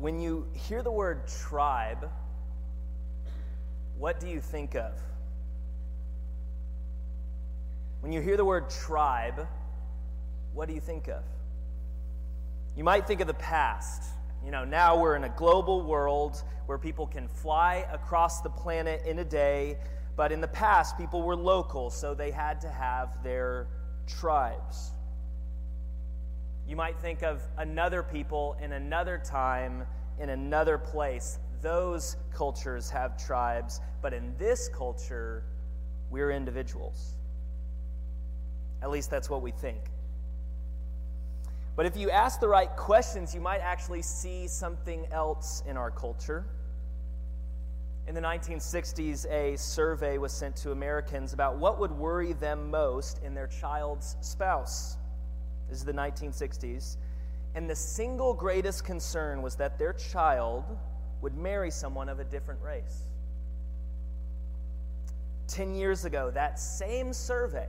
When you hear the word tribe, what do you think of? When you hear the word tribe, what do you think of? You might think of the past. You know, now we're in a global world where people can fly across the planet in a day, but in the past, people were local, so they had to have their tribes. You might think of another people in another time, in another place. Those cultures have tribes, but in this culture, we're individuals. At least that's what we think. But if you ask the right questions, you might actually see something else in our culture. In the 1960s, a survey was sent to Americans about what would worry them most in their child's spouse. This is the 1960s. And the single greatest concern was that their child would marry someone of a different race. Ten years ago, that same survey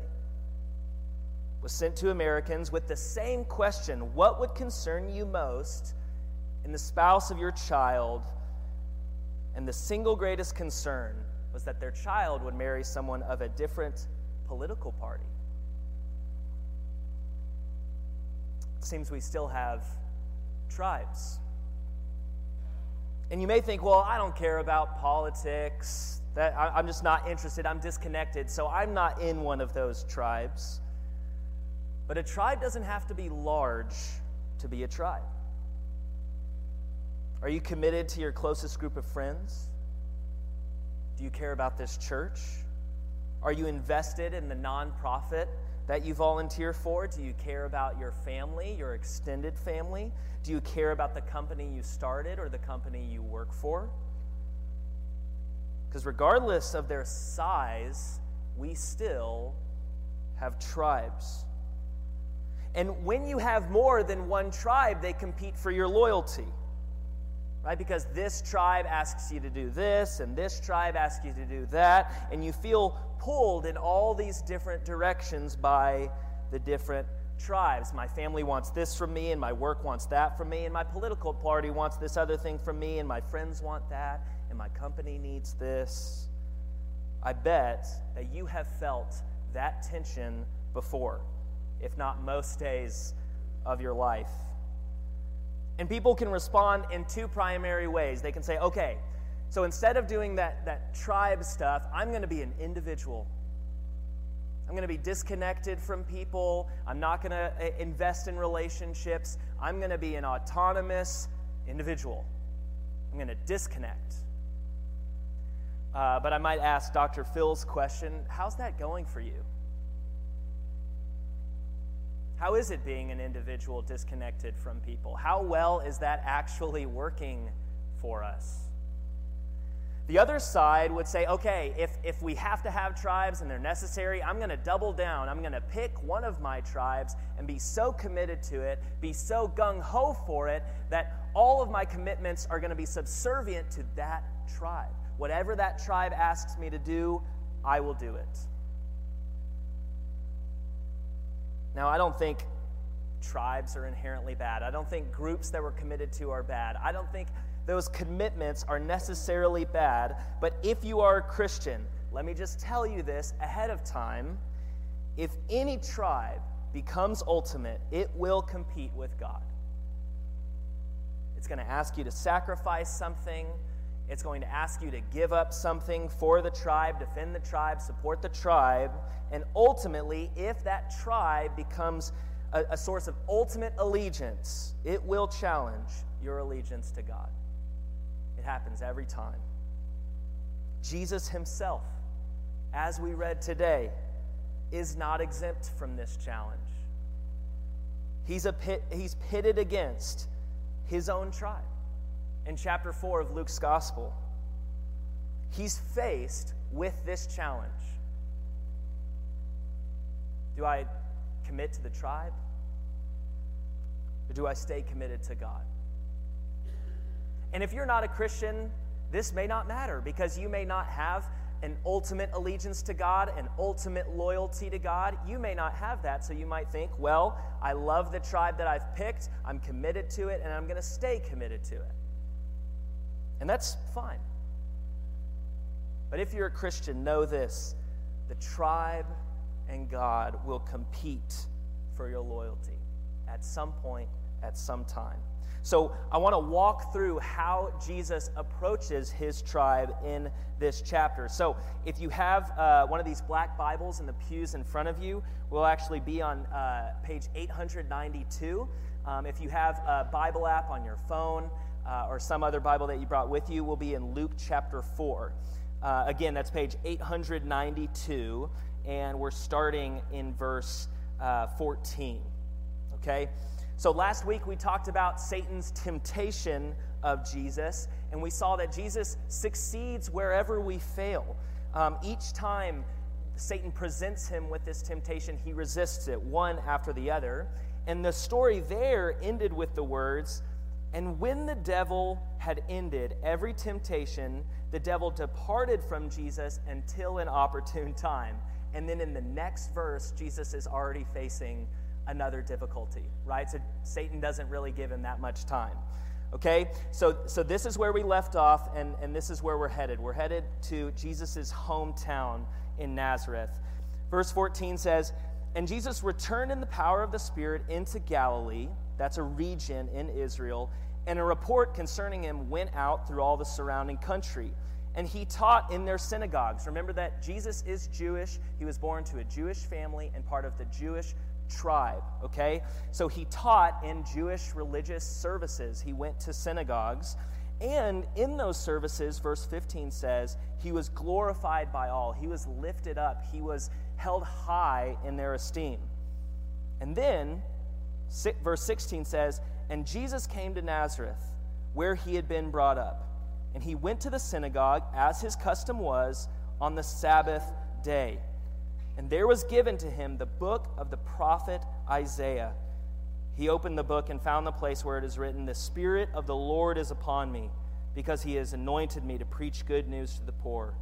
was sent to Americans with the same question What would concern you most in the spouse of your child? And the single greatest concern was that their child would marry someone of a different political party. It seems we still have tribes. And you may think, well, I don't care about politics. That I'm just not interested. I'm disconnected. So I'm not in one of those tribes. But a tribe doesn't have to be large to be a tribe. Are you committed to your closest group of friends? Do you care about this church? Are you invested in the nonprofit that you volunteer for? Do you care about your family, your extended family? Do you care about the company you started or the company you work for? Because regardless of their size, we still have tribes. And when you have more than one tribe, they compete for your loyalty. Right? Because this tribe asks you to do this, and this tribe asks you to do that, and you feel pulled in all these different directions by the different tribes. My family wants this from me, and my work wants that from me, and my political party wants this other thing from me, and my friends want that, and my company needs this. I bet that you have felt that tension before if not most days of your life. And people can respond in two primary ways. They can say, okay, so instead of doing that, that tribe stuff, I'm going to be an individual. I'm going to be disconnected from people. I'm not going to uh, invest in relationships. I'm going to be an autonomous individual. I'm going to disconnect. Uh, but I might ask Dr. Phil's question how's that going for you? How is it being an individual disconnected from people? How well is that actually working for us? The other side would say, okay, if, if we have to have tribes and they're necessary, I'm going to double down. I'm going to pick one of my tribes and be so committed to it, be so gung ho for it, that all of my commitments are going to be subservient to that tribe. Whatever that tribe asks me to do, I will do it. Now, I don't think tribes are inherently bad. I don't think groups that we're committed to are bad. I don't think those commitments are necessarily bad. But if you are a Christian, let me just tell you this ahead of time. If any tribe becomes ultimate, it will compete with God. It's going to ask you to sacrifice something. It's going to ask you to give up something for the tribe, defend the tribe, support the tribe. And ultimately, if that tribe becomes a, a, source of ultimate allegiance, it will challenge your allegiance to God. It happens every time. Jesus himself, as we read today, is not exempt from this challenge. He's, a pit, he's pitted against his own tribe in chapter 4 of Luke's gospel. He's faced with this challenge Do I commit to the tribe? Or do I stay committed to God? And if you're not a Christian, this may not matter because you may not have an ultimate allegiance to God, an ultimate loyalty to God. You may not have that, so you might think, well, I love the tribe that I've picked, I'm committed to it, and I'm going to stay committed to it. And that's fine. But if you're a Christian, know this the tribe and God will compete for your loyalty at some point, at some time. So I want to walk through how Jesus approaches his tribe in this chapter. So if you have uh, one of these black Bibles in the pews in front of you, we'll actually be on uh, page 892. Um, if you have a Bible app on your phone uh, or some other Bible that you brought with you, we'll be in Luke chapter 4. Uh, again, that's page 892, and we're starting in verse uh, 14. Okay? So last week we talked about Satan's temptation of Jesus, and we saw that Jesus succeeds wherever we fail. Um, each time Satan presents him with this temptation, he resists it one after the other. And the story there ended with the words, And when the devil had ended every temptation, the devil departed from Jesus until an opportune time. And then in the next verse, Jesus is already facing another difficulty, right? So Satan doesn't really give him that much time. Okay? So, so this is where we left off, and, and this is where we're headed. We're headed to Jesus' hometown in Nazareth. Verse 14 says, And Jesus returned in the power of the Spirit into Galilee, that's a region in Israel, and a report concerning him went out through all the surrounding country. And he taught in their synagogues. Remember that Jesus is Jewish. He was born to a Jewish family and part of the Jewish tribe, okay? So he taught in Jewish religious services. He went to synagogues. And in those services, verse 15 says, he was glorified by all. He was lifted up. He was held high in their esteem. And then, verse 16 says, And Jesus came to Nazareth, where he had been brought up. And he went to the synagogue, as his custom was, on the Sabbath day. And there was given to him the book of the prophet Isaiah. He opened the book and found the place where it is written, The Spirit of the Lord is upon me, because he has anointed me to preach good news to the poor.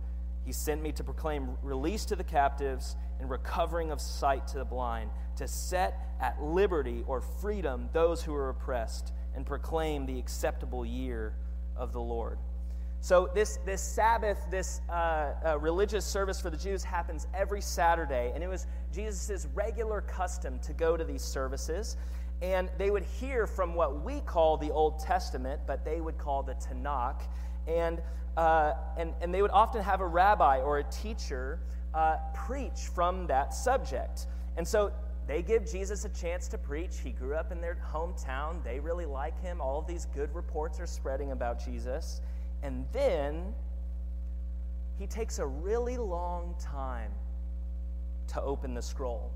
He sent me to proclaim release to the captives and recovering of sight to the blind, to set at liberty or freedom those who are oppressed, and proclaim the acceptable year of the Lord. So, this, this Sabbath, this uh, uh, religious service for the Jews happens every Saturday, and it was Jesus' regular custom to go to these services. And they would hear from what we call the Old Testament, but they would call the Tanakh. And, uh, and, and they would often have a rabbi or a teacher uh, preach from that subject. And so they give Jesus a chance to preach. He grew up in their hometown, they really like him. All of these good reports are spreading about Jesus. And then he takes a really long time to open the scroll.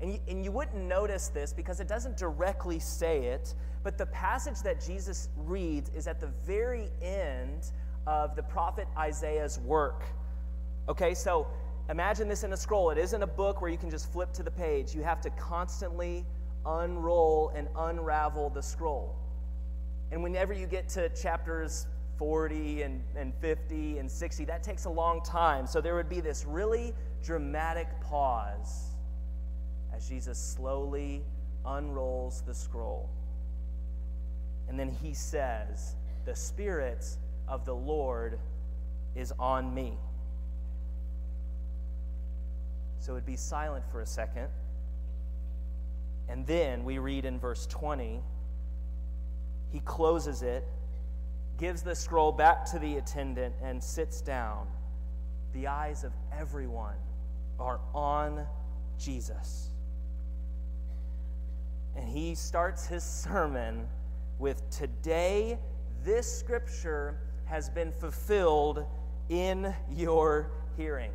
And you, and you wouldn't notice this because it doesn't directly say it, but the passage that Jesus reads is at the very end of the prophet Isaiah's work. Okay, so imagine this in a scroll. It isn't a book where you can just flip to the page, you have to constantly unroll and unravel the scroll. And whenever you get to chapters 40 and, and 50 and 60. That takes a long time. So there would be this really dramatic pause as Jesus slowly unrolls the scroll. And then he says, The Spirit of the Lord is on me. So it'd be silent for a second. And then we read in verse 20, he closes it gives the scroll back to the attendant, and sits down. The eyes of everyone are on Jesus. And he starts his sermon with Today, this scripture has been fulfilled in your hearing.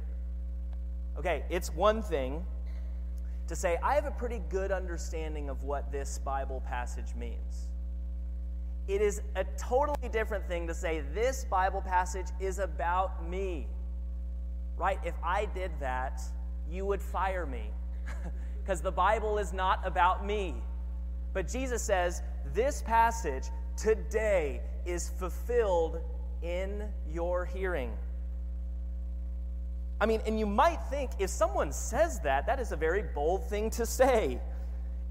Okay, it's one thing to say, I have a pretty good understanding of what this Bible passage means. It is a totally different thing to say, this Bible passage is about me. Right? If I did that, you would fire me because the Bible is not about me. But Jesus says, this passage today is fulfilled in your hearing. I mean, and you might think if someone says that, that is a very bold thing to say.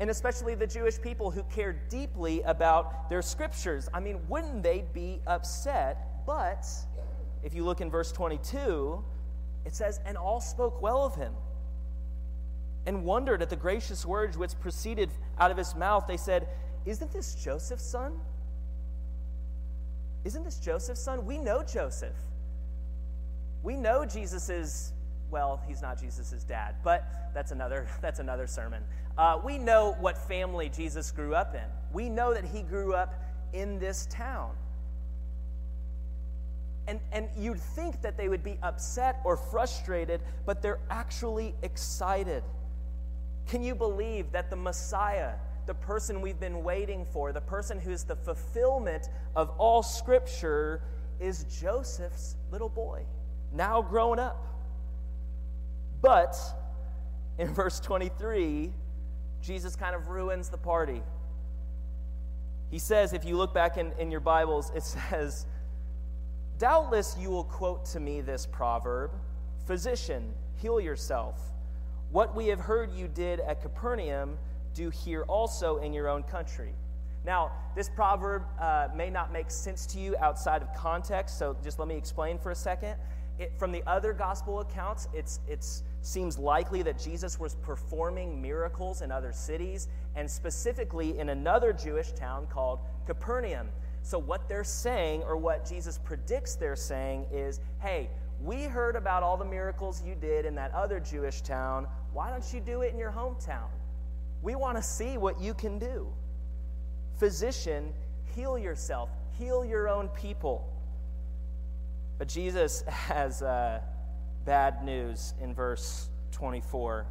and especially the Jewish people who care deeply about their scriptures. I mean, wouldn't they be upset? But if you look in verse 22, it says, And all spoke well of him and wondered at the gracious words which proceeded out of his mouth. They said, Isn't this Joseph's son? Isn't this Joseph's son? We know Joseph. We know Jesus is, well, he's not Jesus' dad, but that's another, that's another sermon. Uh, we know what family Jesus grew up in. We know that he grew up in this town. And, and you'd think that they would be upset or frustrated, but they're actually excited. Can you believe that the Messiah, the person we've been waiting for, the person who's the fulfillment of all Scripture, is Joseph's little boy, now grown up? But in verse 23, Jesus kind of ruins the party. He says, if you look back in, in your Bibles, it says, Doubtless you will quote to me this proverb Physician, heal yourself. What we have heard you did at Capernaum, do here also in your own country. Now, this proverb uh, may not make sense to you outside of context, so just let me explain for a second. It, from the other gospel accounts, it it's seems likely that Jesus was performing miracles in other cities, and specifically in another Jewish town called Capernaum. So, what they're saying, or what Jesus predicts they're saying, is hey, we heard about all the miracles you did in that other Jewish town. Why don't you do it in your hometown? We want to see what you can do. Physician, heal yourself, heal your own people. But Jesus has. Uh, bad news in verse 24.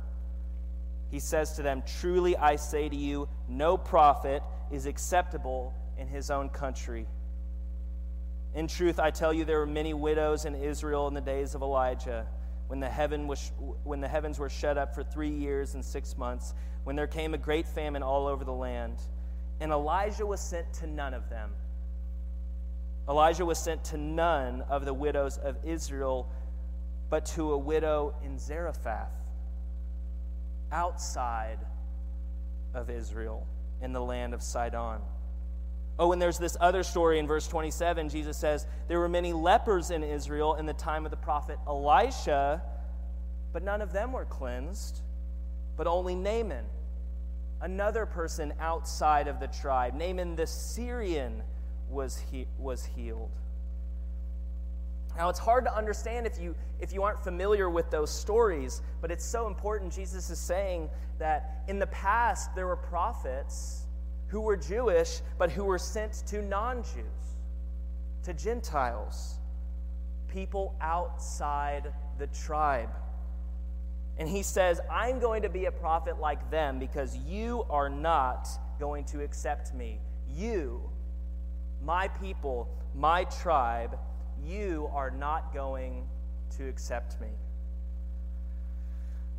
He says to them, Truly I say to you, no prophet is acceptable in his own country. In truth, I tell you, there were many widows in Israel in the days of Elijah, when the, heaven was, when the heavens were shut up for three years and six months, when there came a great famine all over the land. And Elijah was sent to none of them. Elijah was sent to none of the widows of Israel but to a widow in Zarephath, outside of Israel, in the land of Sidon. Oh, and there's this other story in verse 27. Jesus says, There were many lepers in Israel in the time of the prophet Elisha, but none of them were cleansed, but only Naaman, another person outside of the tribe. Naaman the Syrian was, he, was healed. Now, it's hard to understand if you, if you aren't familiar with those stories, but it's so important. Jesus is saying that in the past, there were prophets who were Jewish, but who were sent to non Jews, to Gentiles, people outside the tribe. And he says, I'm going to be a prophet like them because you are not going to accept me. You, my people, my tribe, you are not going to accept me.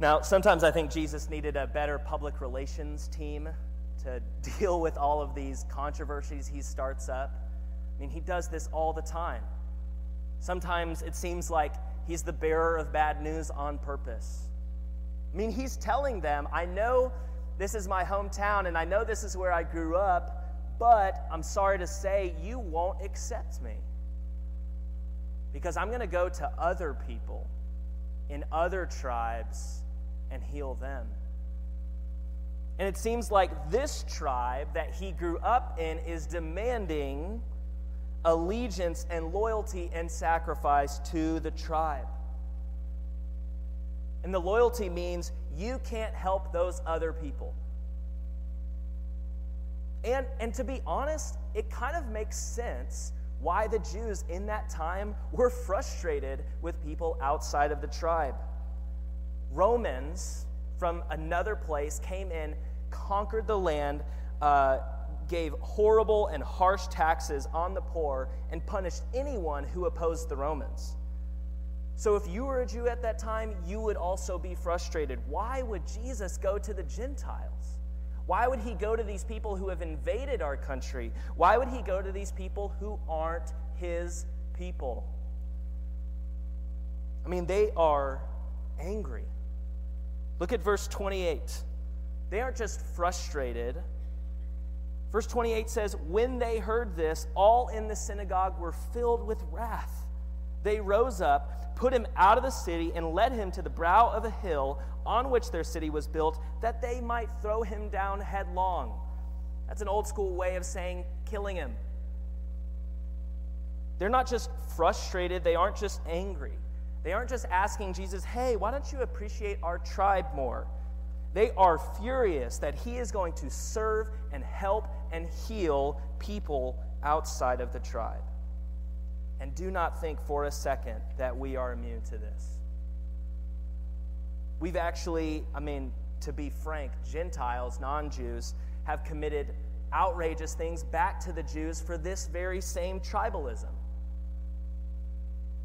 Now, sometimes I think Jesus needed a better public relations team to deal with all of these controversies he starts up. I mean, he does this all the time. Sometimes it seems like he's the bearer of bad news on purpose. I mean, he's telling them, I know this is my hometown and I know this is where I grew up, but I'm sorry to say, you won't accept me because I'm going to go to other people in other tribes and heal them. And it seems like this tribe that he grew up in is demanding allegiance and loyalty and sacrifice to the tribe. And the loyalty means you can't help those other people. And, and to be honest, it kind of makes sense why the Jews in that time were frustrated with people outside of the tribe. Romans from another place came in, conquered the land, uh, gave horrible and harsh taxes on the poor, and punished anyone who opposed the Romans. So, if you were a Jew at that time, you would also be frustrated. Why would Jesus go to the Gentiles? Why would he go to these people who have invaded our country? Why would he go to these people who aren't his people? I mean, they are angry. Look at verse 28. they aren't just frustrated. Verse 28 says, When they heard this, all in the synagogue were filled with wrath. They rose up, put him out of the city, and led him to the brow of a hill on which their city was built, that they might throw him down headlong. That's an old school way of saying killing him. They're not just frustrated, they aren't just angry. They aren't just asking Jesus, hey, why don't you appreciate our tribe more? They are furious that he is going to serve and help and heal people outside of the tribe. And do not think for a second that we are immune to this. We've actually, I mean, to be frank, Gentiles, non Jews, have committed outrageous things back to the Jews for this very same tribalism.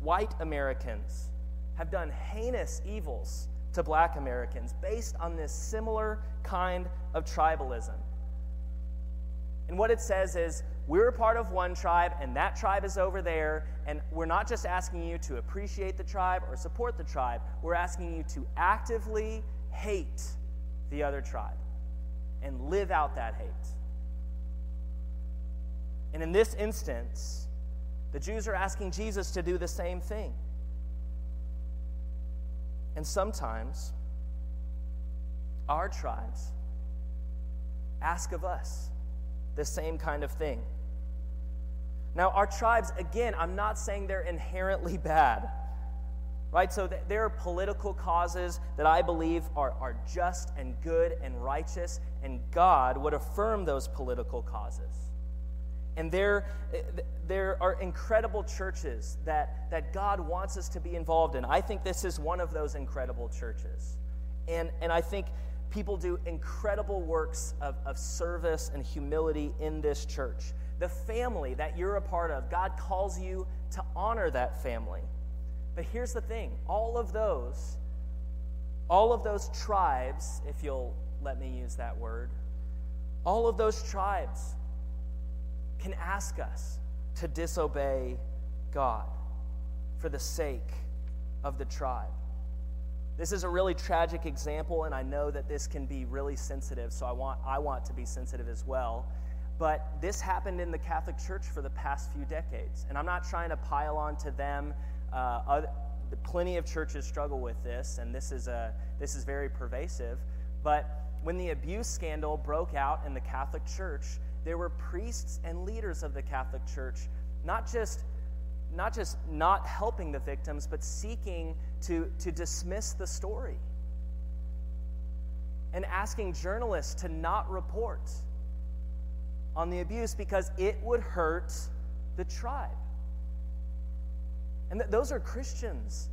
White Americans have done heinous evils to black Americans based on this similar kind of tribalism. And what it says is, we're a part of one tribe, and that tribe is over there, and we're not just asking you to appreciate the tribe or support the tribe, we're asking you to actively hate the other tribe and live out that hate. And in this instance, the Jews are asking Jesus to do the same thing. And sometimes our tribes ask of us the same kind of thing. Now, our tribes, again, I'm not saying they're inherently bad, right? So th- there are political causes that I believe are, are just and good and righteous, and God would affirm those political causes. And there, eh, there are incredible churches that, that God wants us to be involved in. I think this is one of those incredible churches. And, and I think people do incredible works of, of service and humility in this church. The family that you're a part of, God calls you to honor that family. But here's the thing all of those, all of those tribes, if you'll let me use that word, all of those tribes can ask us to disobey God for the sake of the tribe. This is a really tragic example, and I know that this can be really sensitive, so I want, I want to be sensitive as well. But this happened in the Catholic Church for the past few decades, and I'm not trying to pile on to them. Uh, other, plenty of churches struggle with this, and this is, a, this is very pervasive. But when the abuse scandal broke out in the Catholic Church, there were priests and leaders of the Catholic Church, not just not just not helping the victims, but seeking to, to dismiss the story and asking journalists to not report on the abuse because it would hurt the tribe. And th- those are Christians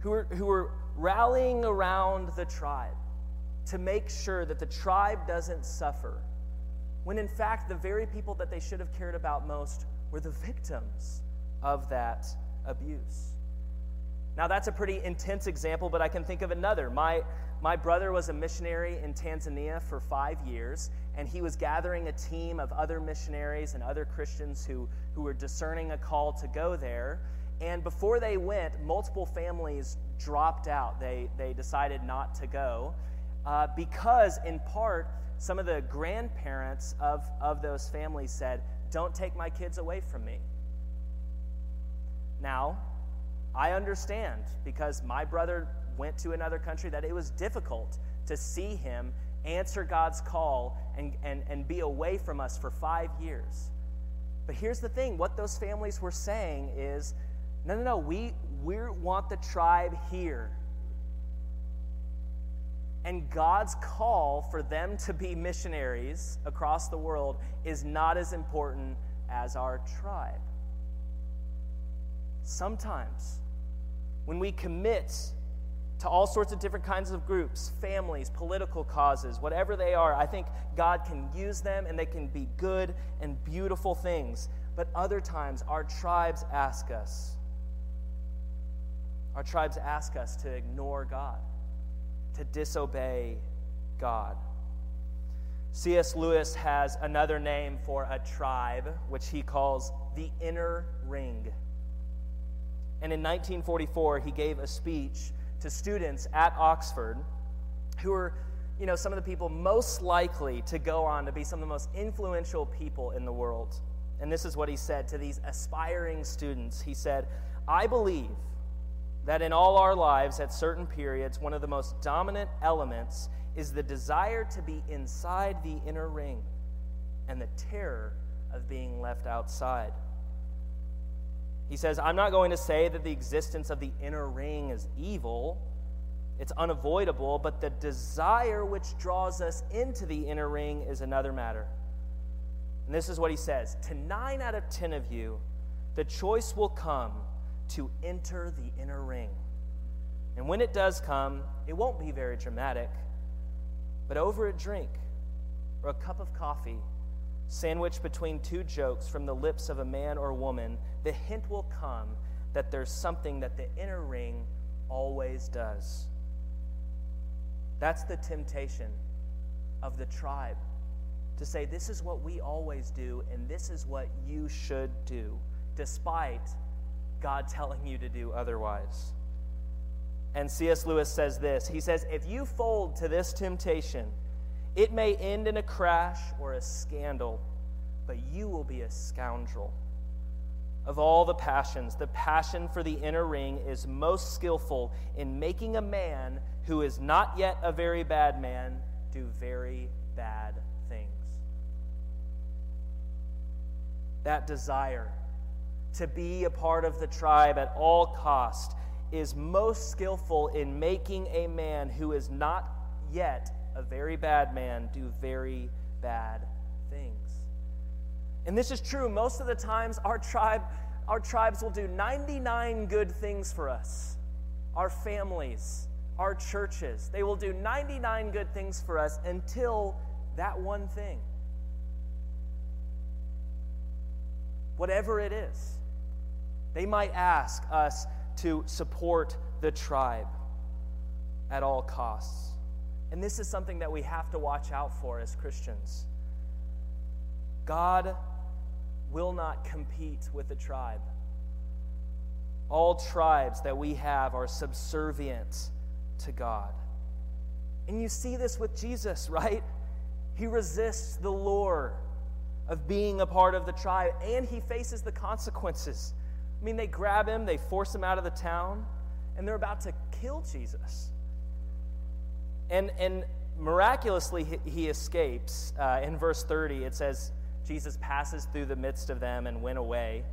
who are, who are rallying around the tribe to make sure that the tribe doesn't suffer when in fact the very people that they should have cared about most were the victims of that abuse. Now, that's a pretty intense example, but I can think of another. My, my brother was a missionary in Tanzania for five years, and he was gathering a team of other missionaries and other Christians who, who were discerning a call to go there. And before they went, multiple families dropped out. They, they decided not to go uh, because, in part, some of the grandparents of, of those families said, Don't take my kids away from me. Now, I understand because my brother went to another country that it was difficult to see him answer God's call and, and, and be away from us for five years. But here's the thing what those families were saying is no, no, no, we, we want the tribe here. And God's call for them to be missionaries across the world is not as important as our tribe. Sometimes, when we commit to all sorts of different kinds of groups, families, political causes, whatever they are, I think God can use them and they can be good and beautiful things. But other times, our tribes ask us, our tribes ask us to ignore God to disobey God. C.S. Lewis has another name for a tribe, which he calls the inner ring. And in 1944, he gave a speech to students at Oxford who were, you know, some of the people most likely to go on to be some of the most influential people in the world. And this is what he said to these aspiring students. He said, I believe that in all our lives, at certain periods, one of the most dominant elements is the desire to be inside the inner ring and the terror of being left outside. He says, I'm not going to say that the existence of the inner ring is evil. It's unavoidable, but the desire which draws us into the inner ring is another matter. And this is what he says To nine out of ten of you, the choice will come to enter the inner ring. And when it does come, it won't be very dramatic, but over a drink or a cup of coffee, sandwiched between two jokes from the lips of a man or woman, the hint will come that there's something that the inner ring always does. That's the temptation of the tribe to say, This is what we always do, and this is what you should do, despite God telling you to do otherwise. And C.S. Lewis says this He says, If you fold to this temptation, it may end in a crash or a scandal, but you will be a scoundrel. Of all the passions, the passion for the inner ring is most skillful in making a man who is not yet a very bad man do very bad things that desire to be a part of the tribe at all cost is most skillful in making a man who is not yet a very bad man do very bad things. And this is true most of the times our tribe our tribes will do 99 good things for us. Our families, our churches, they will do 99 good things for us until that one thing. whatever it is. They might ask us to support the tribe at all costs. And this is something that we have to watch out for as Christians. God will not compete with the tribe. All tribes that we have are subservient to God. And you see this with Jesus, right? He resists the lure of being a part of the tribe, and he faces the consequences. I mean, they grab him, they force him out of the town, and they're about to kill Jesus. And, and miraculously, he, he escapes. Uh, in verse 30, it says, Jesus passes through the midst of them and went away.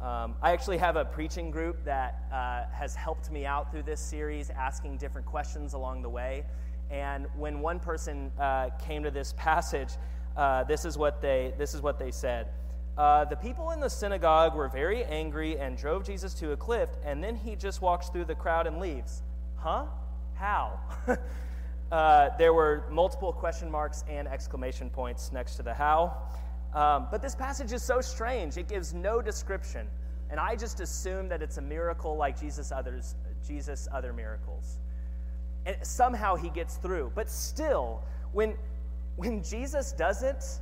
Um, I actually have a preaching group that uh, has helped me out through this series, asking different questions along the way. And when one person uh, came to this passage, uh, this, is what they, this is what they said. Uh, the people in the synagogue were very angry and drove Jesus to a cliff, and then he just walks through the crowd and leaves. Huh? How? uh, there were multiple question marks and exclamation points next to the how. Um, but this passage is so strange, it gives no description. And I just assume that it's a miracle like Jesus' others, Jesus' other miracles. And somehow he gets through. But still, when when Jesus doesn't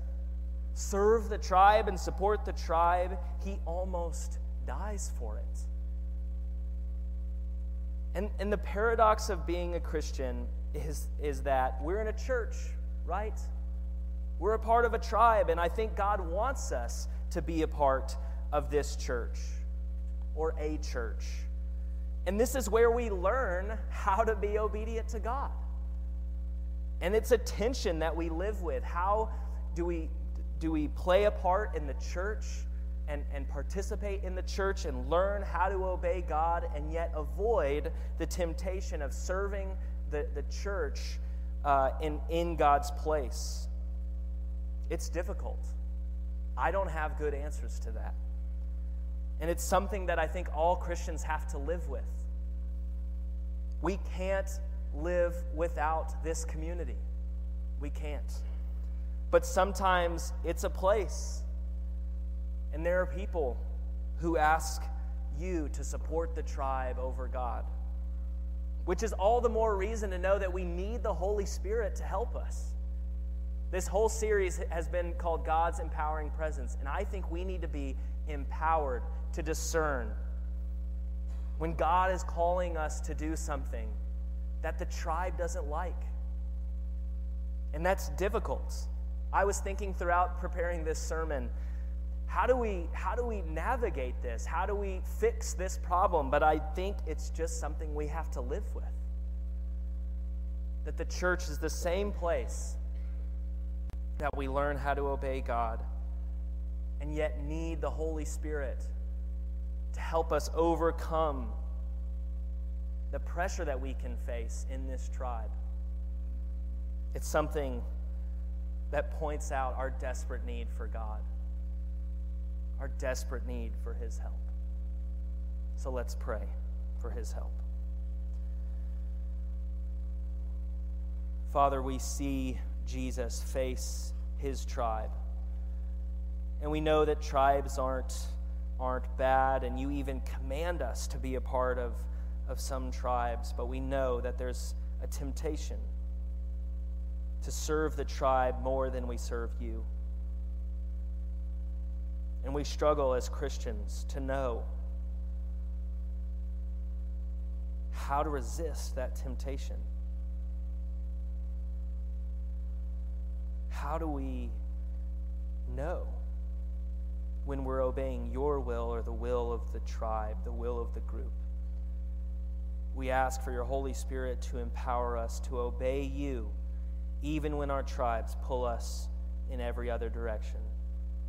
serve the tribe and support the tribe, he almost dies for it. And, and the paradox of being a Christian is, is that we're in a church, right? We're a part of a tribe, and I think God wants us to be a part of this church or a church. And this is where we learn how to be obedient to God. And it's a tension that we live with. How do we, do we play a part in the church and, and participate in the church and learn how to obey God and yet avoid the temptation of serving the, the church uh, in, in God's place? It's difficult. I don't have good answers to that. And it's something that I think all Christians have to live with. We can't live without this community. We can't. But sometimes it's a place. And there are people who ask you to support the tribe over God, which is all the more reason to know that we need the Holy Spirit to help us. This whole series has been called God's Empowering Presence, and I think we need to be empowered to discern when God is calling us to do something that the tribe doesn't like. And that's difficult. I was thinking throughout preparing this sermon, how do we how do we navigate this? How do we fix this problem? But I think it's just something we have to live with. That the church is the same place that we learn how to obey God and yet need the Holy Spirit to help us overcome the pressure that we can face in this tribe. It's something that points out our desperate need for God, our desperate need for His help. So let's pray for His help. Father, we see Jesus face his tribe. And we know that tribes aren't, aren't bad, and you even command us to be a part of, of some tribes, but we know that there's a temptation to serve the tribe more than we serve you. And we struggle as Christians to know how to resist that temptation. How do we know when we're obeying your will or the will of the tribe, the will of the group? We ask for your Holy Spirit to empower us to obey you even when our tribes pull us in every other direction.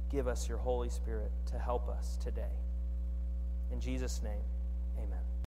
Give us your Holy Spirit to help us today. In Jesus' name.